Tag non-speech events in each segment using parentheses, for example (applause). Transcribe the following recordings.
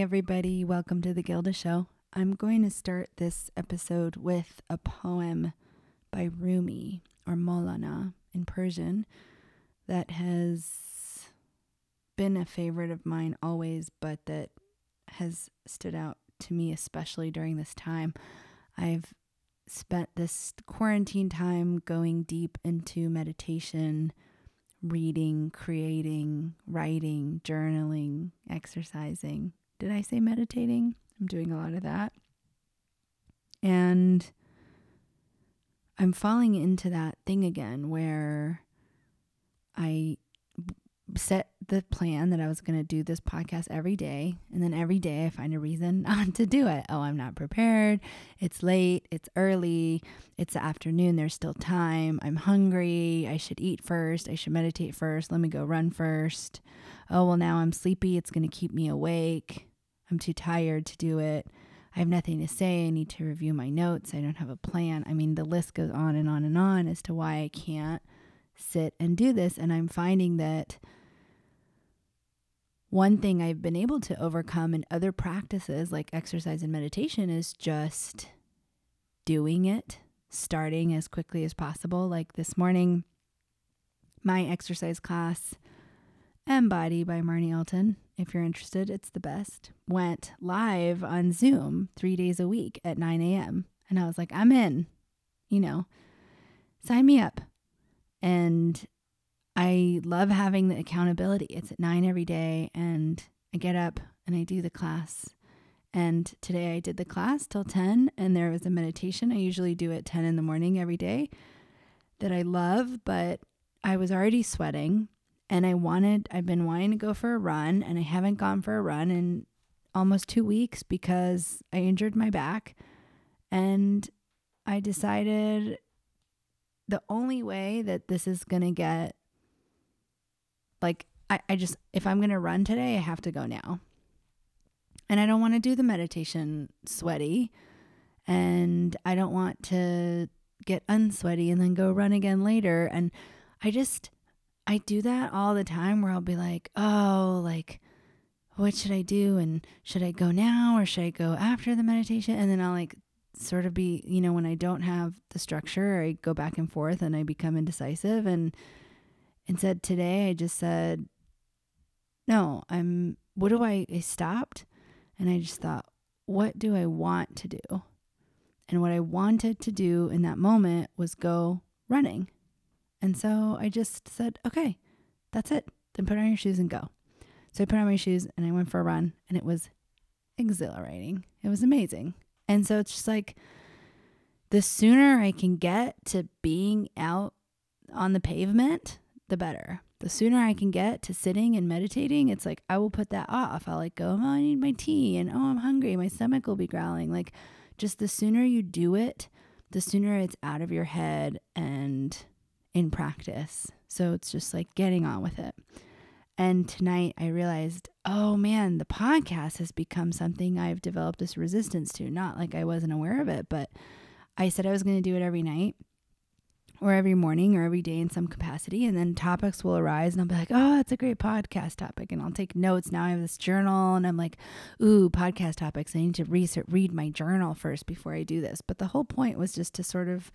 Everybody, welcome to the Gilda Show. I'm going to start this episode with a poem by Rumi or Maulana in Persian that has been a favorite of mine always, but that has stood out to me, especially during this time. I've spent this quarantine time going deep into meditation, reading, creating, writing, journaling, exercising. Did I say meditating? I'm doing a lot of that. And I'm falling into that thing again where I set the plan that I was going to do this podcast every day. And then every day I find a reason (laughs) not to do it. Oh, I'm not prepared. It's late. It's early. It's the afternoon. There's still time. I'm hungry. I should eat first. I should meditate first. Let me go run first. Oh, well, now I'm sleepy. It's going to keep me awake. I'm too tired to do it. I have nothing to say. I need to review my notes. I don't have a plan. I mean, the list goes on and on and on as to why I can't sit and do this. And I'm finding that one thing I've been able to overcome in other practices like exercise and meditation is just doing it, starting as quickly as possible. Like this morning, my exercise class, Embody by Marnie Alton, if you're interested, it's the best, went live on Zoom three days a week at 9 a.m. And I was like, I'm in, you know, sign me up. And I love having the accountability. It's at nine every day, and I get up and I do the class. And today I did the class till 10, and there was a meditation. I usually do at 10 in the morning every day that I love, but I was already sweating and I wanted, I've been wanting to go for a run, and I haven't gone for a run in almost two weeks because I injured my back. And I decided the only way that this is going to get like, I, I just, if I'm going to run today, I have to go now. And I don't want to do the meditation sweaty. And I don't want to get unsweaty and then go run again later. And I just, I do that all the time where I'll be like, oh, like, what should I do? And should I go now or should I go after the meditation? And then I'll like sort of be, you know, when I don't have the structure, I go back and forth and I become indecisive. And Instead, today I just said, no, I'm, what do I, I stopped and I just thought, what do I want to do? And what I wanted to do in that moment was go running. And so I just said, okay, that's it. Then put on your shoes and go. So I put on my shoes and I went for a run and it was exhilarating. It was amazing. And so it's just like the sooner I can get to being out on the pavement, the better. The sooner I can get to sitting and meditating, it's like I will put that off. I'll like go, oh, I need my tea, and oh, I'm hungry. My stomach will be growling. Like, just the sooner you do it, the sooner it's out of your head and in practice. So it's just like getting on with it. And tonight I realized, oh man, the podcast has become something I've developed this resistance to. Not like I wasn't aware of it, but I said I was going to do it every night or every morning or every day in some capacity. And then topics will arise and I'll be like, oh, that's a great podcast topic. And I'll take notes. Now I have this journal and I'm like, ooh, podcast topics. I need to research, read my journal first before I do this. But the whole point was just to sort of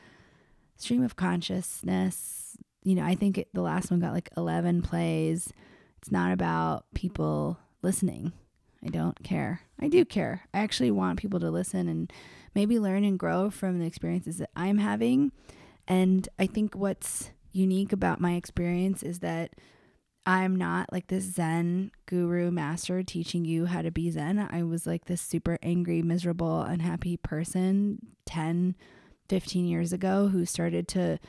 stream of consciousness. You know, I think it, the last one got like 11 plays. It's not about people listening. I don't care. I do care. I actually want people to listen and maybe learn and grow from the experiences that I'm having and I think what's unique about my experience is that I'm not like this Zen guru master teaching you how to be Zen. I was like this super angry, miserable, unhappy person 10, 15 years ago who started to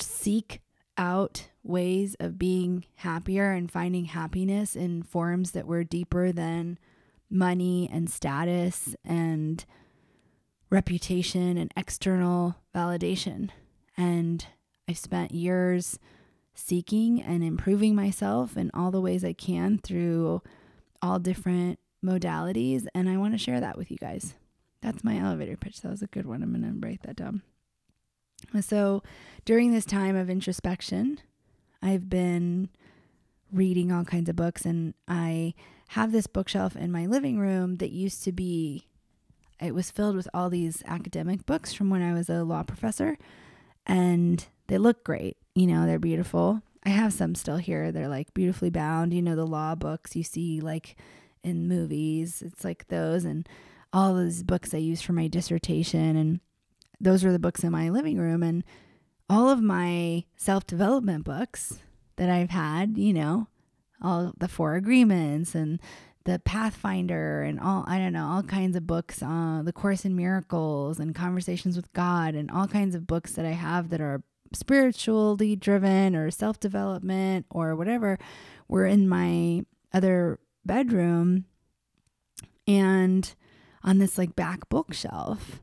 seek out ways of being happier and finding happiness in forms that were deeper than money and status and reputation and external validation. And I've spent years seeking and improving myself in all the ways I can through all different modalities. And I want to share that with you guys. That's my elevator pitch. That was a good one. I'm going to write that down. So during this time of introspection, I've been reading all kinds of books and I have this bookshelf in my living room that used to be it was filled with all these academic books from when I was a law professor and they look great. You know, they're beautiful. I have some still here. They're like beautifully bound, you know, the law books you see like in movies. It's like those and all those books I use for my dissertation and those were the books in my living room and all of my self-development books that I've had, you know, all the four agreements and the Pathfinder and all I don't know all kinds of books, uh, the Course in Miracles and Conversations with God and all kinds of books that I have that are spiritually driven or self development or whatever were in my other bedroom and on this like back bookshelf.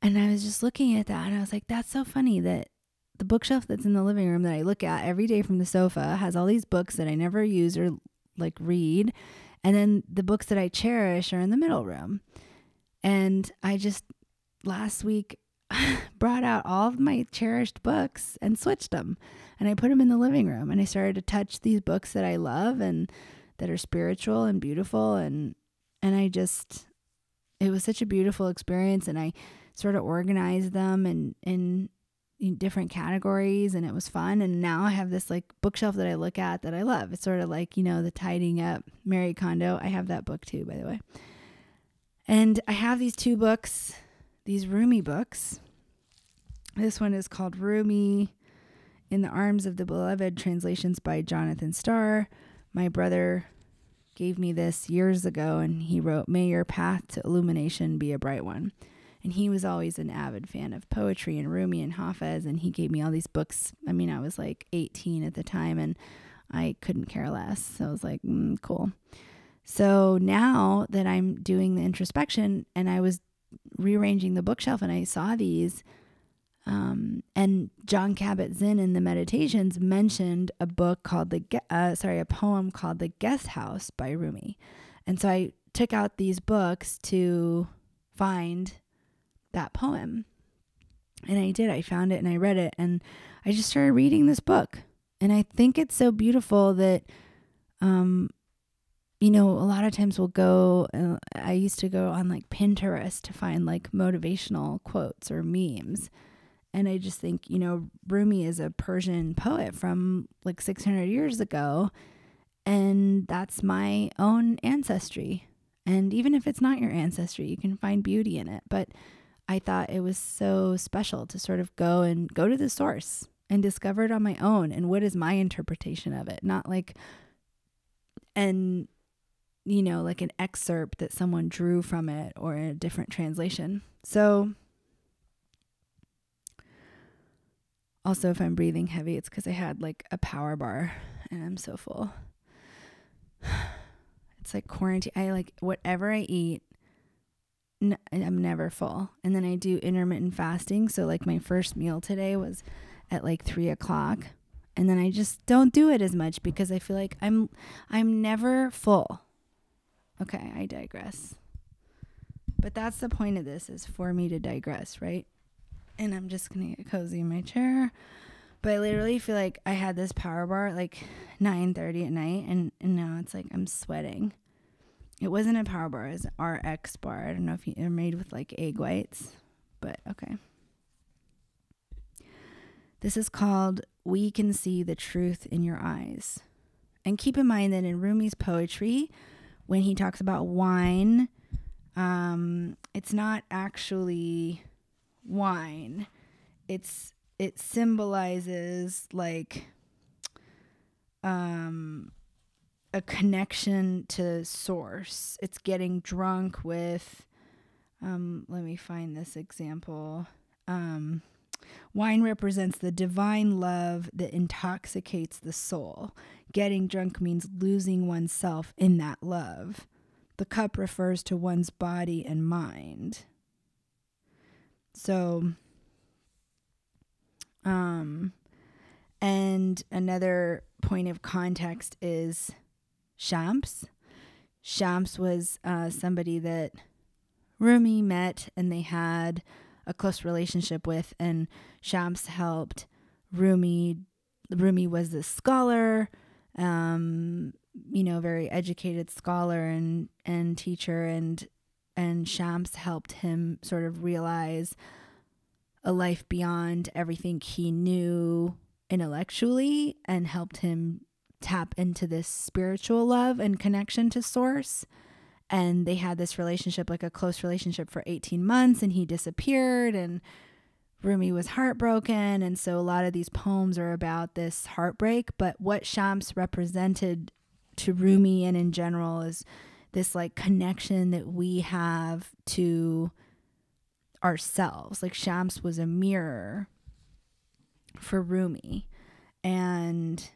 And I was just looking at that and I was like, that's so funny that the bookshelf that's in the living room that I look at every day from the sofa has all these books that I never use or like read. And then the books that I cherish are in the middle room. And I just last week (laughs) brought out all of my cherished books and switched them. And I put them in the living room and I started to touch these books that I love and that are spiritual and beautiful and and I just it was such a beautiful experience and I sort of organized them and in different categories and it was fun and now I have this like bookshelf that I look at that I love. It's sort of like, you know, the tidying up Marie Kondo. I have that book too, by the way. And I have these two books, these Rumi books. This one is called Rumi in the Arms of the Beloved translations by Jonathan Star. My brother gave me this years ago and he wrote, May your path to illumination be a bright one. And he was always an avid fan of poetry and Rumi and Hafez. And he gave me all these books. I mean, I was like 18 at the time and I couldn't care less. So I was like, mm, cool. So now that I'm doing the introspection and I was rearranging the bookshelf and I saw these, um, and Jon Kabat-Zinn in the Meditations mentioned a book called the uh, sorry a poem called the Guest House by Rumi, and so I took out these books to find that poem. And I did. I found it and I read it and I just started reading this book. And I think it's so beautiful that um you know, a lot of times we'll go uh, I used to go on like Pinterest to find like motivational quotes or memes. And I just think, you know, Rumi is a Persian poet from like 600 years ago. And that's my own ancestry. And even if it's not your ancestry, you can find beauty in it. But I thought it was so special to sort of go and go to the source and discover it on my own and what is my interpretation of it, not like and you know, like an excerpt that someone drew from it or a different translation. So also if I'm breathing heavy, it's cuz I had like a power bar and I'm so full. (sighs) It's like quarantine. I like whatever I eat I'm never full. And then I do intermittent fasting. So, like, my first meal today was at like three o'clock. And then I just don't do it as much because I feel like I'm I'm never full. Okay, I digress. But that's the point of this is for me to digress, right? And I'm just gonna get cozy in my chair. But I literally feel like I had this power bar at like 9:30 at night, and, and now it's like I'm sweating. It wasn't a power bar, it was RX bar. I don't know if you, are made with like egg whites, but okay. This is called We Can See the Truth in Your Eyes. And keep in mind that in Rumi's poetry, when he talks about wine, um, it's not actually wine. It's it symbolizes like um a connection to source. It's getting drunk with um let me find this example. Um wine represents the divine love that intoxicates the soul. Getting drunk means losing oneself in that love. The cup refers to one's body and mind. So um and another point of context is Shams. Shams was uh, somebody that Rumi met and they had a close relationship with, and Shams helped Rumi. Rumi was the scholar, um, you know, very educated scholar and and teacher and and Shams helped him sort of realize a life beyond everything he knew intellectually and helped him tap into this spiritual love and connection to source. And they had this relationship like a close relationship for 18 months and he disappeared and Rumi was heartbroken. And so a lot of these poems are about this heartbreak but what Shams represented to Rumi and in general is this like connection that we have to ourselves. Like Shams was a mirror for Rumi. And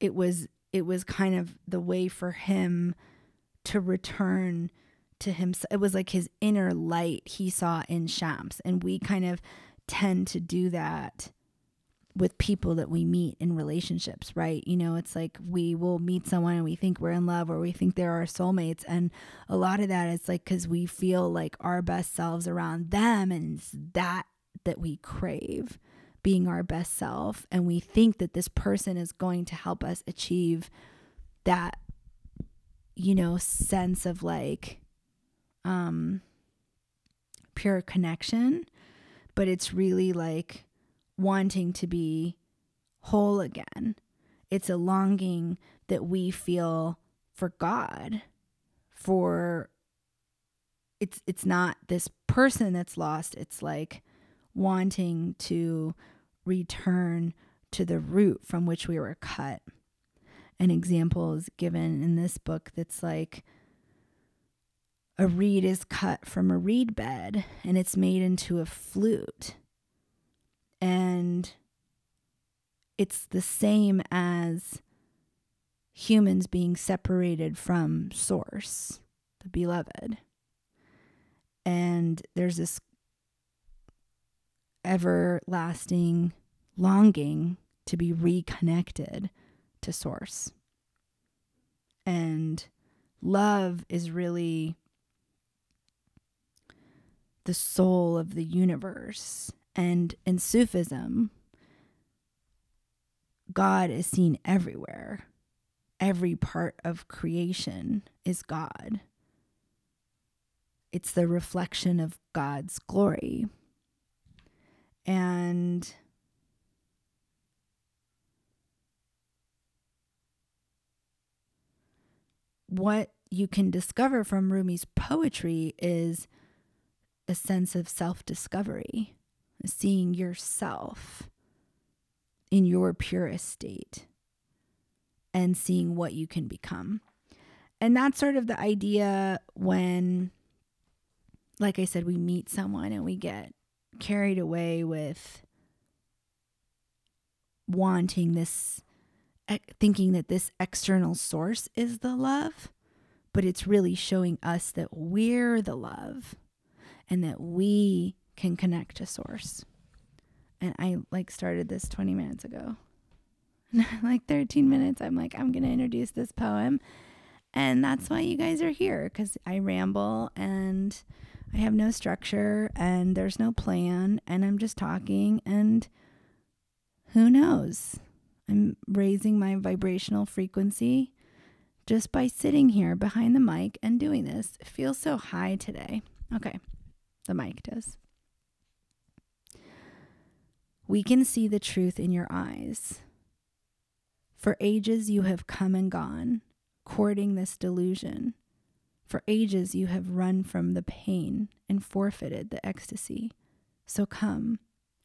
it was it was kind of the way for him to return to himself. It was like his inner light he saw in Shams. And we kind of tend to do that with people that we meet in relationships, right? You know, it's like we will meet someone and we think we're in love or we think they're our soulmates. And a lot of that is like because we feel like our best selves around them and it's that that we crave being our best self. And we think that this person is going to help us achieve that you know, sense of like um pure connection, but it's really like wanting to be whole again. It's a longing that we feel for God, for it's it's not this person that's lost, it's like wanting to return to the root from which we were cut an example is given in this book that's like a reed is cut from a reed bed and it's made into a flute. And it's the same as humans being separated from source, the beloved. And there's this everlasting longing to be reconnected to source. And love is really the soul of the universe. And in Sufism, God is seen everywhere. Every part of creation is God. It's the reflection of God's glory. And what you can discover from Rumi's poetry is a sense of self discovery, seeing yourself in your purest state and seeing what you can become. And that's sort of the idea when, like I said, we meet someone and we get carried away with wanting this thinking that this external source is the love, but it's really showing us that we're the love and that we can connect to source. And I like started this 20 minutes ago. (laughs) like 13 minutes, I'm like, I'm going to introduce this poem. And that's why you guys are here because I ramble and I have no structure and there's no plan and I'm just talking and who knows? I'm raising my vibrational frequency just by sitting here behind the mic and doing this. It feels so high today. Okay, the mic does. We can see the truth in your eyes. For ages you have come and gone, courting this delusion. For ages you have run from the pain and forfeited the ecstasy. So come,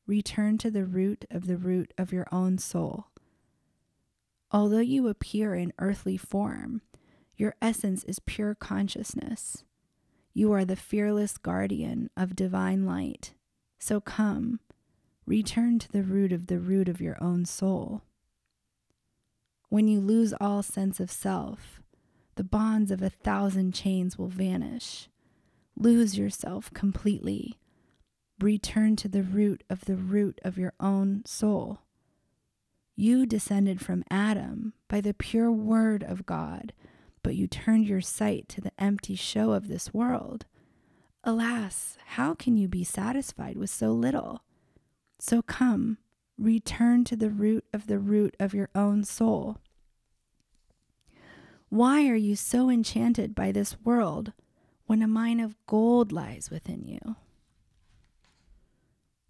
return to the root of the root of your own soul Although you appear in earthly form, your essence is pure consciousness. You are the fearless guardian of divine light. So come, return to the root of the root of your own soul. When you lose all sense of self, the bonds of a thousand chains will vanish. Lose yourself completely. Return to the root of the root of your own soul. You descended from Adam by the pure word of God, but you turned your sight to the empty show of this world. Alas, how can you be satisfied with so little? So come, return to the root of the root of your own soul. Why are you so enchanted by this world when a mine of gold lies within you?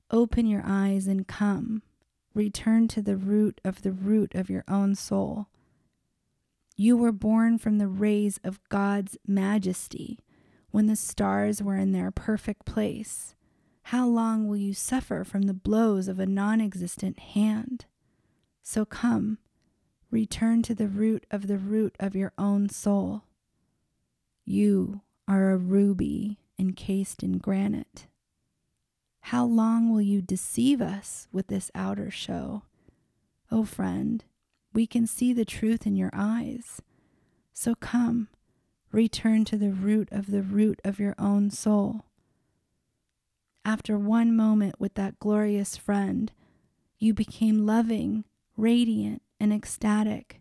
Open your eyes and come. Return to the root of the root of your own soul. You were born from the rays of God's majesty when the stars were in their perfect place. How long will you suffer from the blows of a non existent hand? So come, return to the root of the root of your own soul. You are a ruby encased in granite. How long will you deceive us with this outer show? Oh, friend, we can see the truth in your eyes. So come, return to the root of the root of your own soul. After one moment with that glorious friend, you became loving, radiant, and ecstatic.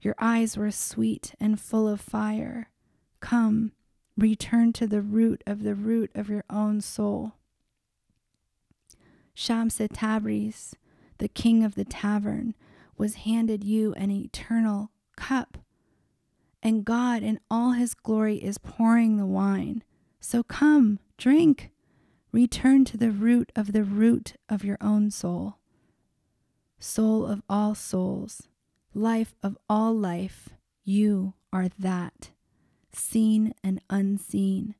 Your eyes were sweet and full of fire. Come, return to the root of the root of your own soul. Shams Tabriz, the king of the tavern, was handed you an eternal cup. And God in all his glory is pouring the wine. So come, drink. Return to the root of the root of your own soul. Soul of all souls, life of all life, you are that. Seen and unseen,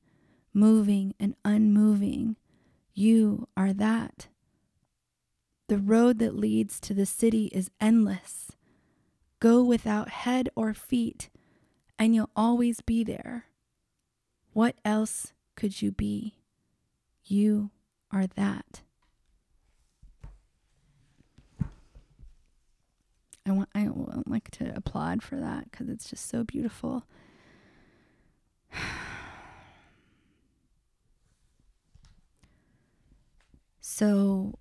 moving and unmoving, you are that. The road that leads to the city is endless. Go without head or feet, and you'll always be there. What else could you be? You are that. I want I would like to applaud for that because it's just so beautiful. (sighs) So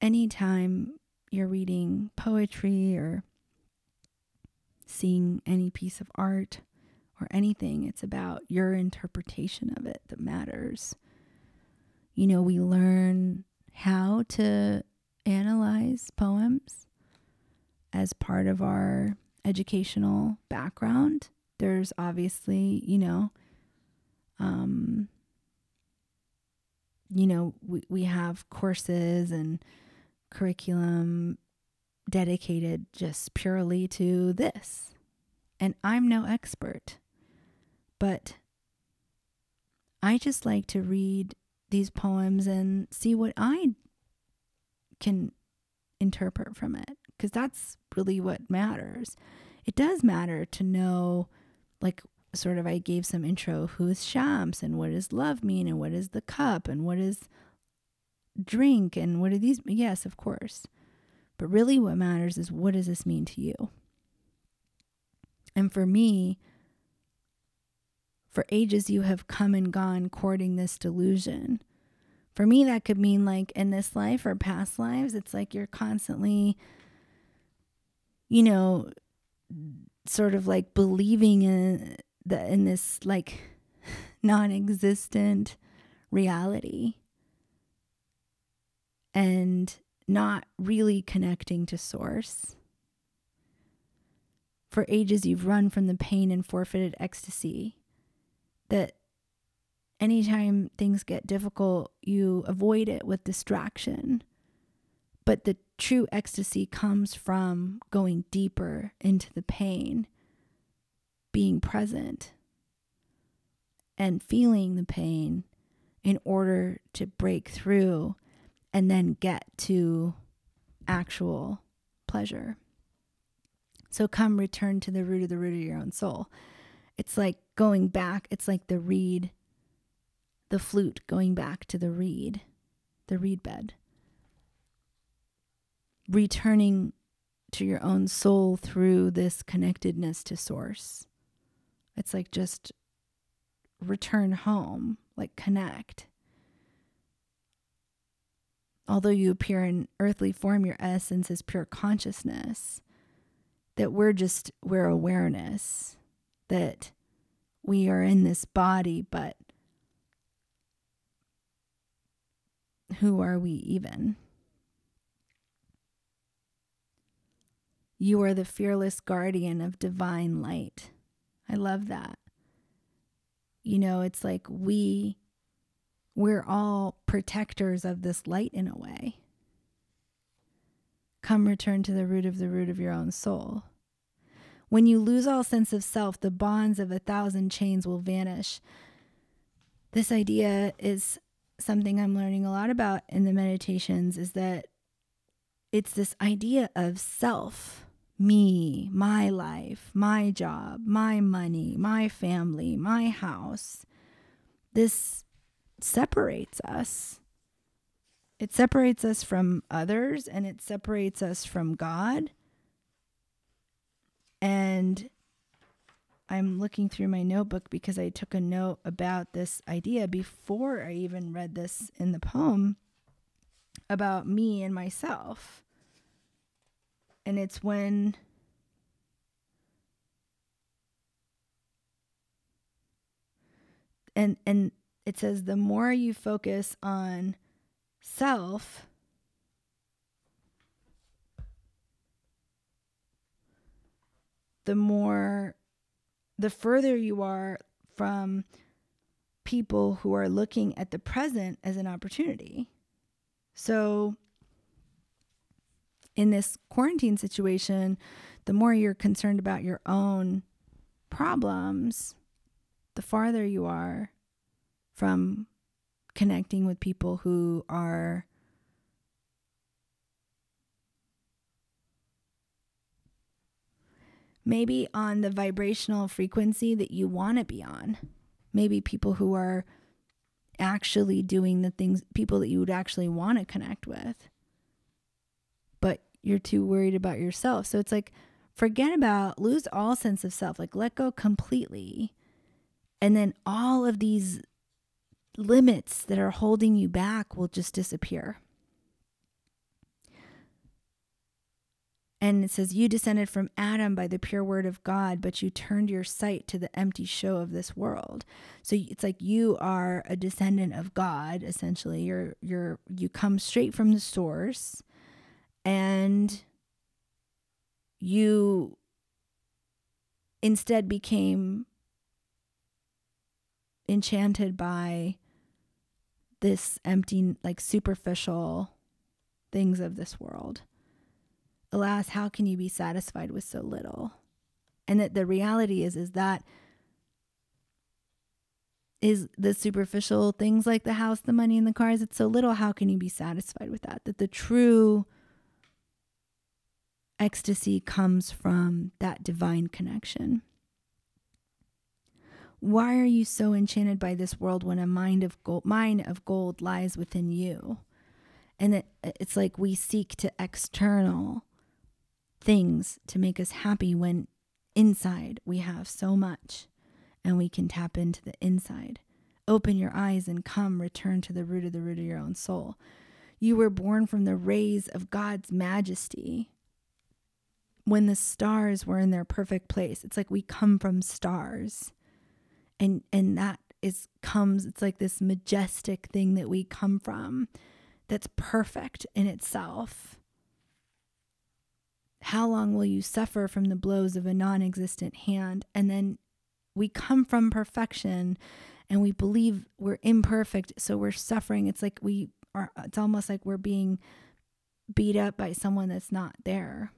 anytime you're reading poetry or seeing any piece of art or anything, it's about your interpretation of it that matters. You know, we learn how to analyze poems as part of our educational background. There's obviously, you know, um, you know, we, we have courses and curriculum dedicated just purely to this. And I'm no expert, but I just like to read these poems and see what I can interpret from it because that's really what matters. It does matter to know, like, sort of, I gave some intro who is Shams and what does love mean and what is the cup and what is drink and what are these? Yes, of course. But really, what matters is what does this mean to you? And for me, for ages you have come and gone courting this delusion. For me, that could mean like in this life or past lives, it's like you're constantly, you know, sort of like believing in the in this like (laughs) non-existent reality and not really connecting to source. For ages, you've run from the pain and forfeited ecstasy. That anytime things get difficult, you avoid it with distraction. But the true ecstasy comes from going deeper into the pain, being present, and feeling the pain in order to break through and then get to actual pleasure. So come return to the root of the root of your own soul. It's like going back, it's like the reed, the flute going back to the reed, the reed bed. Returning to your own soul through this connectedness to source. It's like just return home, like connect although you appear in earthly form, your essence is pure consciousness. That we're just, we're awareness. That we are in this body, but who are we even? You are the fearless guardian of divine light. I love that. You know, it's like we we're all protectors of this light in a way. Come return to the root of the root of your own soul. When you lose all sense of self, the bonds of a thousand chains will vanish. This idea is something I'm learning a lot about in the meditations is that it's this idea of self, me, my life, my job, my money, my family, my house. This separates us. It separates us from others and it separates us from God. And I'm looking through my notebook because I took a note about this idea before I even read this in the poem about me and myself. And it's when and and it says the more you focus on self the more the further you are from people who are looking at the present as an opportunity. So, in this quarantine situation, the more you're concerned about your own problems, the farther you are from connecting with people who are maybe on the vibrational frequency that you want to be on. Maybe people who are actually doing the things, people that you would actually want to connect with. But you're too worried about yourself. So it's like, forget about, lose all sense of self, like let go completely. And then all of these limits that are holding you back will just disappear. And it says, You descended from Adam by the pure word of God, but you turned your sight to the empty show of this world. So it's like you are a descendant of God, essentially. You're you're you come straight from the source and you instead became enchanted by this empty, like superficial things of this world. Alas, how can you be satisfied with so little? And that the reality is, is that is the superficial things like the house, the money, and the cars, it's so little. How can you be satisfied with that? That the true ecstasy comes from that divine connection. Why are you so enchanted by this world when a mind of gold, mine of gold lies within you? And it, it's like we seek to external things to make us happy when inside we have so much and we can tap into the inside. Open your eyes and come, return to the root of the root of your own soul. You were born from the rays of God's majesty when the stars were in their perfect place. It's like we come from stars and and that is comes it's like this majestic thing that we come from that's perfect in itself how long will you suffer from the blows of a non-existent hand? And then we come from perfection and we believe we're imperfect so we're suffering. It's like we are it's almost like we're being beat up by someone that's not there.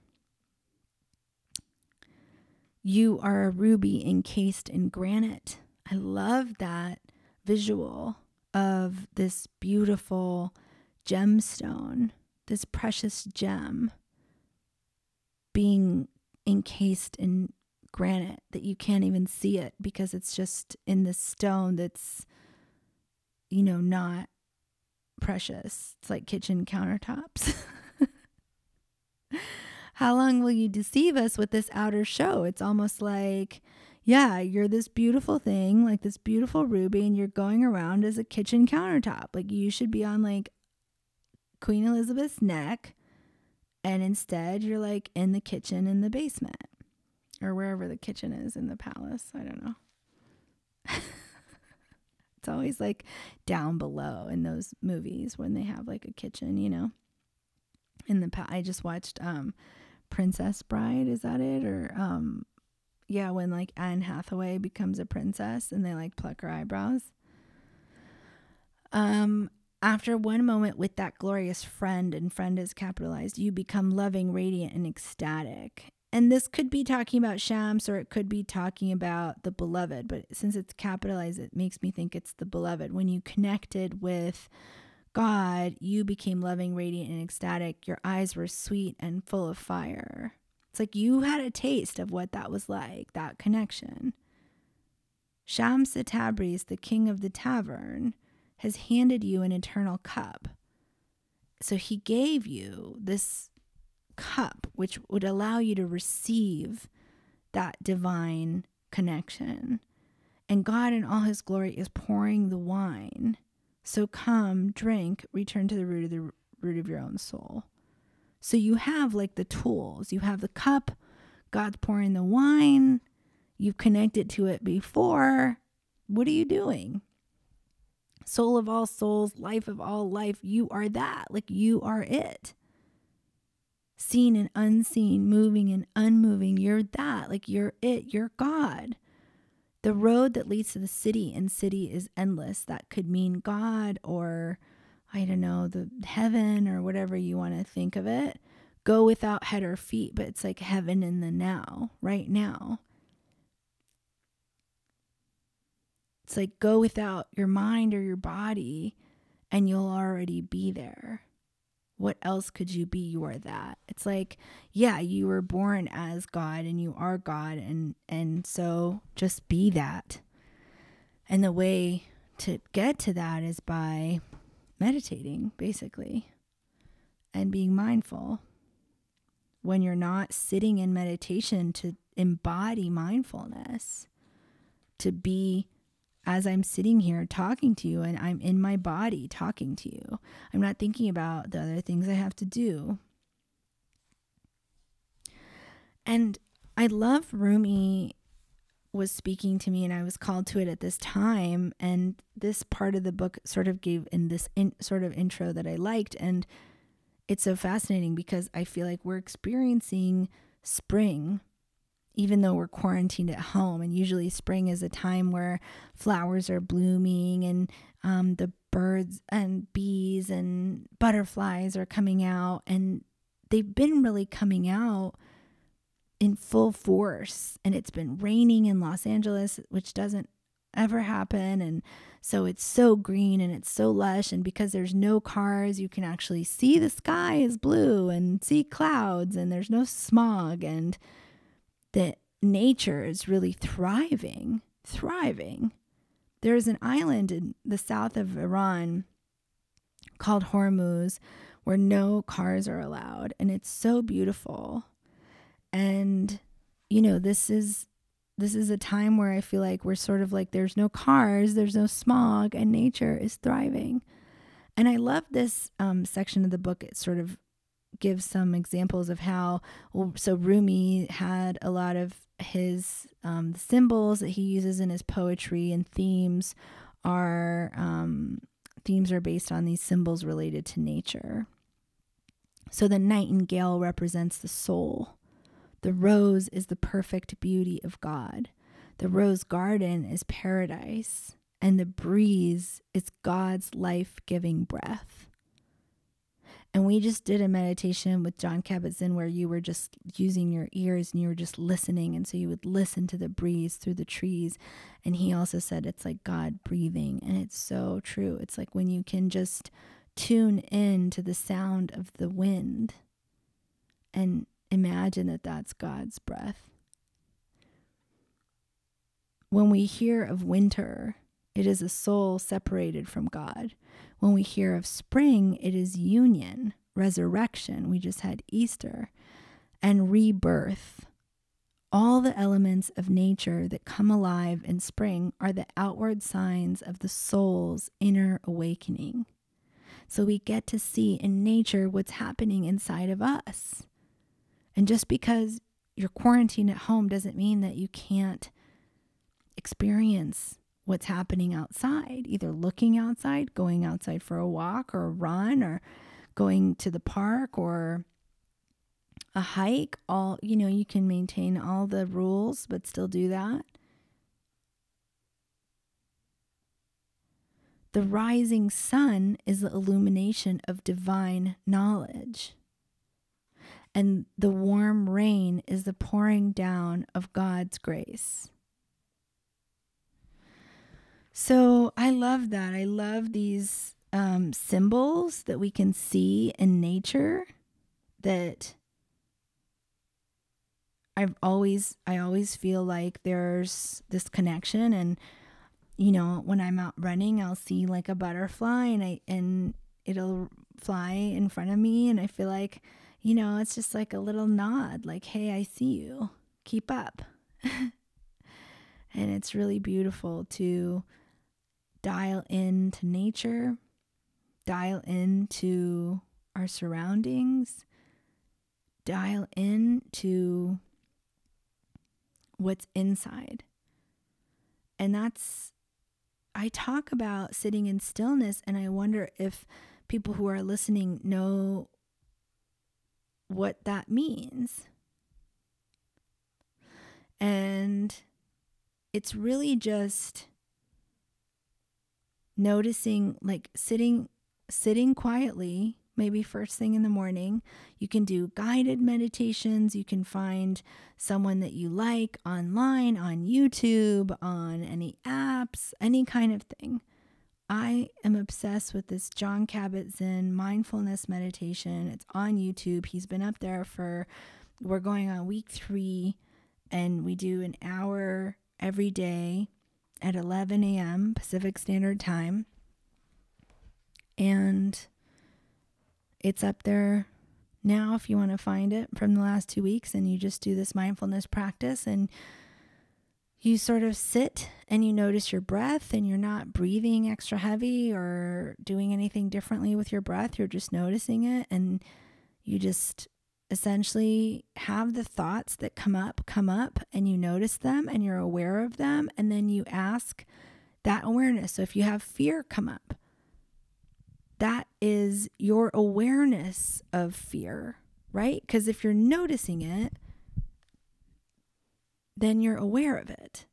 You are a ruby encased in granite. I love that visual of this beautiful gemstone, this precious gem being encased in granite that you can't even see it because it's just in this stone that's, you know, not precious. It's like kitchen countertops. (laughs) How long will you deceive us with this outer show? It's almost like yeah, you're this beautiful thing, like this beautiful ruby, and you're going around as a kitchen countertop. Like you should be on like Queen Elizabeth's neck, and instead you're like in the kitchen in the basement or wherever the kitchen is in the palace. I don't know. (laughs) it's always like down below in those movies when they have like a kitchen, you know. In the pa- I just watched um Princess Bride, is that it? Or um yeah, when like Anne Hathaway becomes a princess and they like pluck her eyebrows. Um after one moment with that glorious friend, and friend is capitalized, you become loving, radiant, and ecstatic. And this could be talking about Shams or it could be talking about the beloved, but since it's capitalized, it makes me think it's the beloved. When you connected with God, you became loving, radiant, and ecstatic. Your eyes were sweet and full of fire. It's like you had a taste of what that was like, that connection. Shams the Tabriz, the king of the tavern, has handed you an eternal cup. So he gave you this cup, which would allow you to receive that divine connection. And God, in all his glory, is pouring the wine. So come, drink, return to the root of the root of your own soul. So you have like the tools. You have the cup, God's pouring the wine, you've connected to it before. What are you doing? Soul of all souls, life of all life. You are that. Like you are it. Seen and unseen, moving and unmoving. You're that. Like you're it. You're God. The road that leads to the city and city is endless. That could mean God or, I don't know, the heaven or whatever you want to think of it. Go without head or feet, but it's like heaven in the now, right now. It's like go without your mind or your body and you'll already be there. What else could you be? You are that. It's like, yeah, you were born as God and you are God and and so just be that. And the way to get to that is by meditating, basically, and being mindful. When you're not sitting in meditation to embody mindfulness, to be as I'm sitting here talking to you and I'm in my body talking to you. I'm not thinking about the other things I have to do. And I love Rumi was speaking to me and I was called to it at this time and this part of the book sort of gave in this in, sort of intro that I liked and it's so fascinating because I feel like we're experiencing spring even though we're quarantined at home. And usually, spring is a time where flowers are blooming and um, the birds and bees and butterflies are coming out. And they've been really coming out in full force. And it's been raining in Los Angeles, which doesn't ever happen. And so it's so green and it's so lush. And because there's no cars, you can actually see the sky is blue and see clouds and there's no smog. And that nature is really thriving, thriving. There's an island in the south of Iran called Hormuz where no cars are allowed and it's so beautiful. And you know, this is this is a time where I feel like we're sort of like there's no cars, there's no smog, and nature is thriving. And I love this um, section of the book. It sort of give some examples of how so Rumi had a lot of his um, symbols that he uses in his poetry and themes are um, themes are based on these symbols related to nature. So the nightingale represents the soul. The rose is the perfect beauty of God. The rose garden is paradise, and the breeze is God's life giving breath. And we just did a meditation with Jon Kabat-Zinn where you were just using your ears and you were just listening. And so you would listen to the breeze through the trees. And he also said it's like God breathing. And it's so true. It's like when you can just tune in to the sound of the wind and imagine that that's God's breath. When we hear of winter, it is a soul separated from God. When we hear of spring, it is union, resurrection. We just had Easter and rebirth. All the elements of nature that come alive in spring are the outward signs of the soul's inner awakening. So we get to see in nature what's happening inside of us. And just because you're quarantined at home doesn't mean that you can't experience what's happening outside, either looking outside, going outside for a walk or a run, or going to the park or a hike, all, you know, you can maintain all the rules but still do that. The rising sun is the illumination of divine knowledge. And the warm rain is the pouring down of God's grace. So I love that. I love these um, symbols that we can see in nature that I've always I always feel like there's this connection. And you know when I'm out running I'll see like a butterfly and I and it'll fly in front of me. And I feel like you know it's just like a little nod like hey I see you. Keep up. (laughs) And it's really beautiful to dial in to nature dial in to our surroundings dial in to what's inside. And that's, I talk about sitting in stillness, and I wonder if people who are listening know what that means. And it's really just noticing like sitting sitting quietly maybe first thing in the morning. You can do guided meditations. You can find someone that you like online, on YouTube, on any apps, any kind of thing. I am obsessed with this Jon Kabat-Zinn mindfulness meditation. It's on YouTube. He's been up there for, we're going on week three, and we do an hour every day at 11 a.m. Pacific Standard Time. And it's up there now if you want to find it from the last two weeks and you just do this mindfulness practice and you sort of sit and you notice your breath and you're not breathing extra heavy or doing anything differently with your breath. You're just noticing it and you just essentially have the thoughts that come up come up and you notice them and you're aware of them and then you ask that awareness. So if you have fear come up, that is your awareness of fear, right? Because if you're noticing it, then you're aware of it.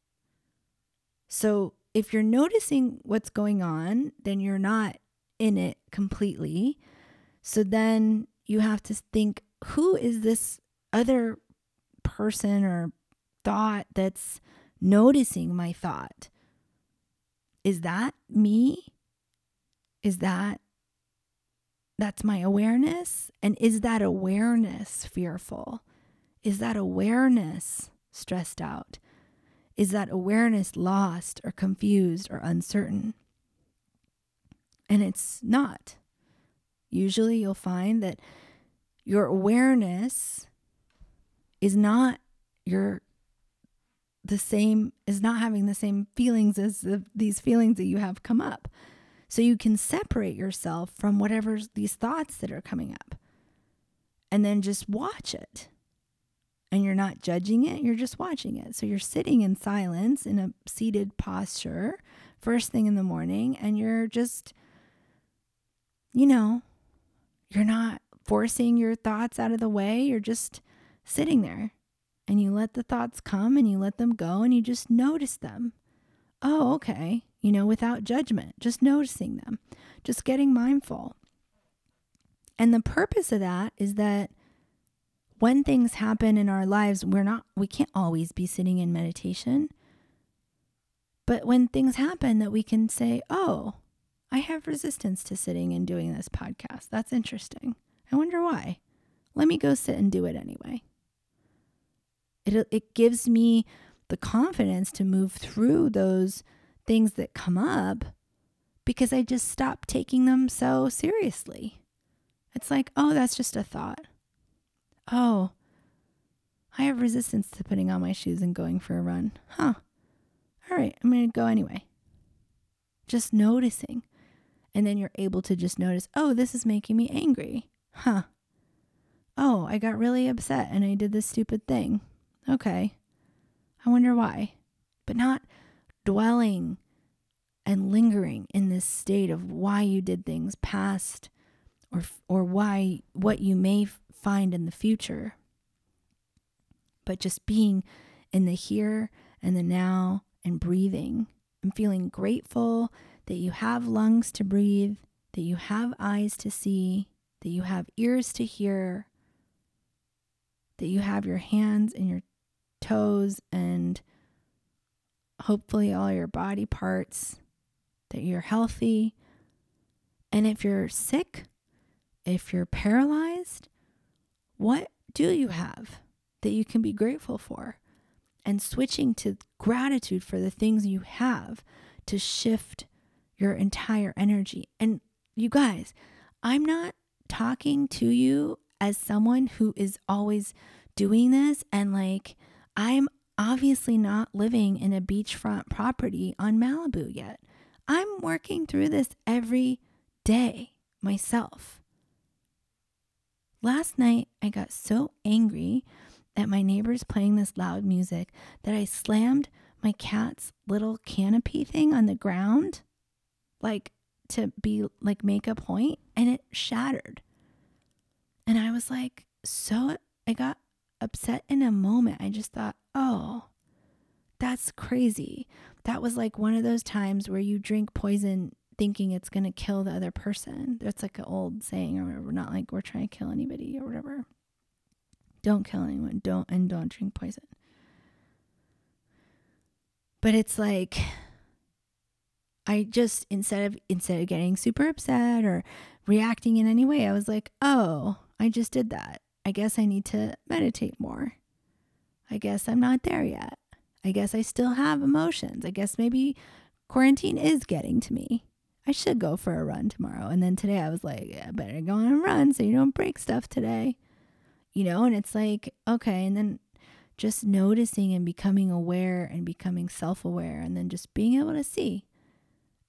So if you're noticing what's going on, then you're not in it completely. So then you have to think who is this other person or thought that's noticing my thought? Is that me? Is that that's my awareness. And is that awareness fearful? Is that awareness stressed out? Is that awareness lost or confused or uncertain? And it's not. Usually you'll find that your awareness is not your the same is not having the same feelings as the, these feelings that you have come up so you can separate yourself from whatever these thoughts that are coming up and then just watch it. And you're not judging it, you're just watching it. So you're sitting in silence in a seated posture first thing in the morning and you're just, you know, you're not forcing your thoughts out of the way. You're just sitting there and you let the thoughts come and you let them go and you just notice them. Oh, okay you know, without judgment, just noticing them, just getting mindful. And the purpose of that is that when things happen in our lives, we're not, we can't always be sitting in meditation. But when things happen, that we can say, oh, I have resistance to sitting and doing this podcast. That's interesting. I wonder why. Let me go sit and do it anyway. It, it gives me the confidence to move through those things that come up because I just stop taking them so seriously. It's like, oh, that's just a thought. Oh, I have resistance to putting on my shoes and going for a run. Huh. All right, I'm going to go anyway. Just noticing. And then you're able to just notice, oh, this is making me angry. Huh. Oh, I got really upset and I did this stupid thing. Okay. I wonder why. But not dwelling and lingering in this state of why you did things past or or why what you may find in the future but just being in the here and the now and breathing. I'm feeling grateful that you have lungs to breathe, that you have eyes to see, that you have ears to hear, that you have your hands and your toes and hopefully all your body parts, that you're healthy. And if you're sick, if you're paralyzed, what do you have that you can be grateful for? And switching to gratitude for the things you have to shift your entire energy. And you guys, I'm not talking to you as someone who is always doing this and like I'm obviously not living in a beachfront property on Malibu yet. I'm working through this every day myself. Last night, I got so angry at my neighbors playing this loud music that I slammed my cat's little canopy thing on the ground, like to be like make a point, and it shattered. And I was like, so I got upset in a moment. I just thought, oh, that's crazy. That was like one of those times where you drink poison thinking it's going to kill the other person. That's like an old saying or whatever, not like we're trying to kill anybody or whatever. Don't kill anyone. Don't and don't drink poison. But it's like I just instead of instead of getting super upset or reacting in any way, I was like, "Oh, I just did that. I guess I need to meditate more. I guess I'm not there yet. I guess I still have emotions. I guess maybe quarantine is getting to me. I should go for a run tomorrow. And then today I was like, yeah, I better go on a run so you don't break stuff today you know, and it's like, okay, and then just noticing and becoming aware and becoming self aware and then just being able to see.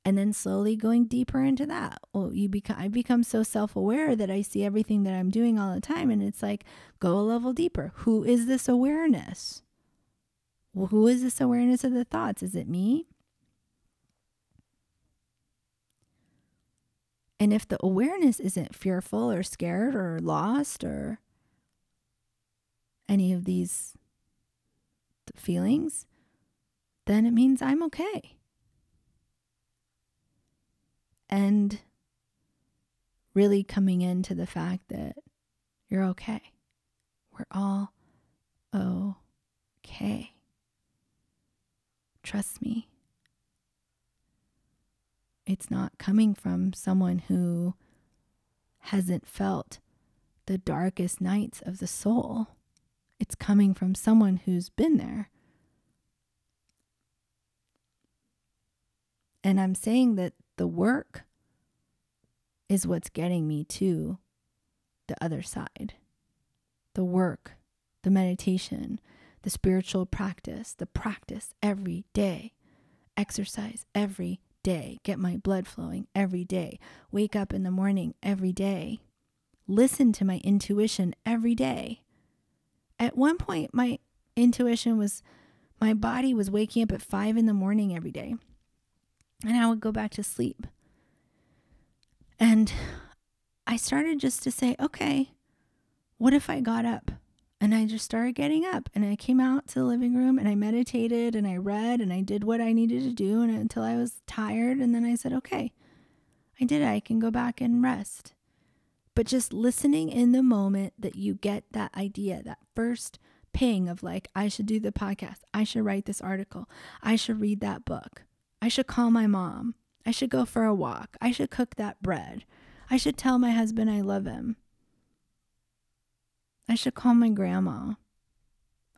And then slowly going deeper into that. Well, you become I become so self-aware that I see everything that I'm doing all the time and it's like go a level deeper. Who is this awareness? Well, who is this awareness of the thoughts? Is it me? And if the awareness isn't fearful or scared or lost or any of these feelings, then it means I'm okay. And really coming into the fact that you're okay. We're all okay. Trust me. It's not coming from someone who hasn't felt the darkest nights of the soul. It's coming from someone who's been there. And I'm saying that the work is what's getting me to the other side. The work, the meditation, the spiritual practice, the practice every day, exercise every day, get my blood flowing every day, wake up in the morning every day, listen to my intuition every day. At one point, my intuition was my body was waking up at five in the morning every day, and I would go back to sleep. And I started just to say, okay, what if I got up? And I just started getting up and I came out to the living room and I meditated and I read and I did what I needed to do and until I was tired. And then I said, okay, I did. I can go back and rest but just listening in the moment that you get that idea, that first ping of like, I should do the podcast, I should write this article, I should read that book, I should call my mom, I should go for a walk, I should cook that bread, I should tell my husband I love him, I should call my grandma.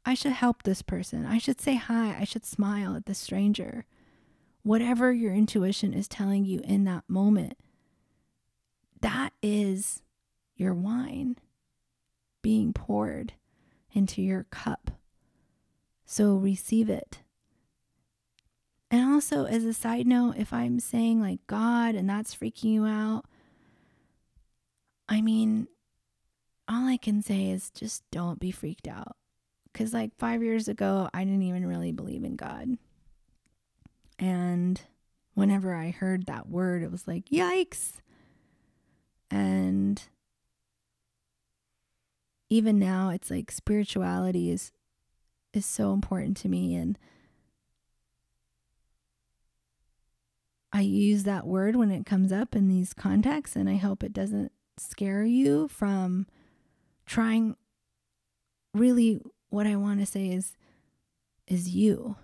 I should help this person. I should say hi. I should smile at the stranger. Whatever your intuition is telling you in that moment, that is your wine being poured into your cup. So receive it. And also, as a side note, if I'm saying like God and that's freaking you out, I mean, all I can say is just don't be freaked out. Because, like, five years ago, I didn't even really believe in God. And whenever I heard that word, it was like, yikes. And even now it's like spirituality is is so important to me. And I use that word when it comes up in these contexts, and I hope it doesn't scare you from trying. Really, what I want to say is, is you.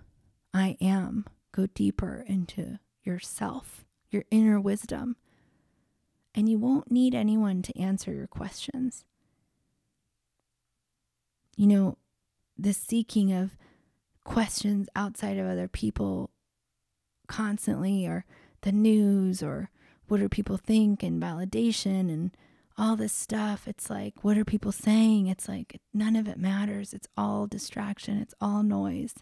I am. Go deeper into yourself, your inner wisdom. And you won't need anyone to answer your questions. You know, the seeking of questions outside of other people constantly, or the news, or what do people think, and validation, and all this stuff. It's like, what are people saying? It's like, none of it matters. It's all distraction, it's all noise.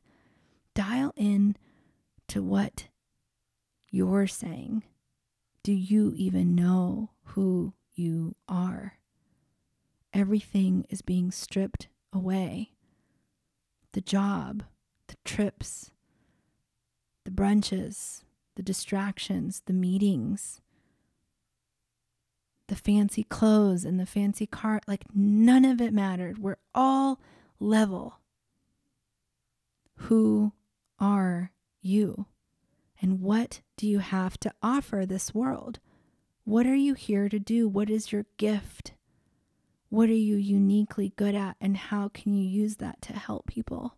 Dial in to what you're saying. Do you even know who you are? Everything is being stripped away the job, the trips, the brunches, the distractions, the meetings, the fancy clothes and the fancy car. Like none of it mattered. We're all level. Who are you? And what do you have to offer this world? What are you here to do? What is your gift? What are you uniquely good at, and how can you use that to help people?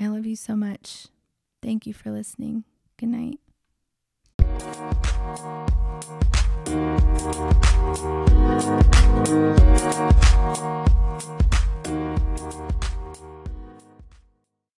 I love you so much. Thank you for listening. Good night.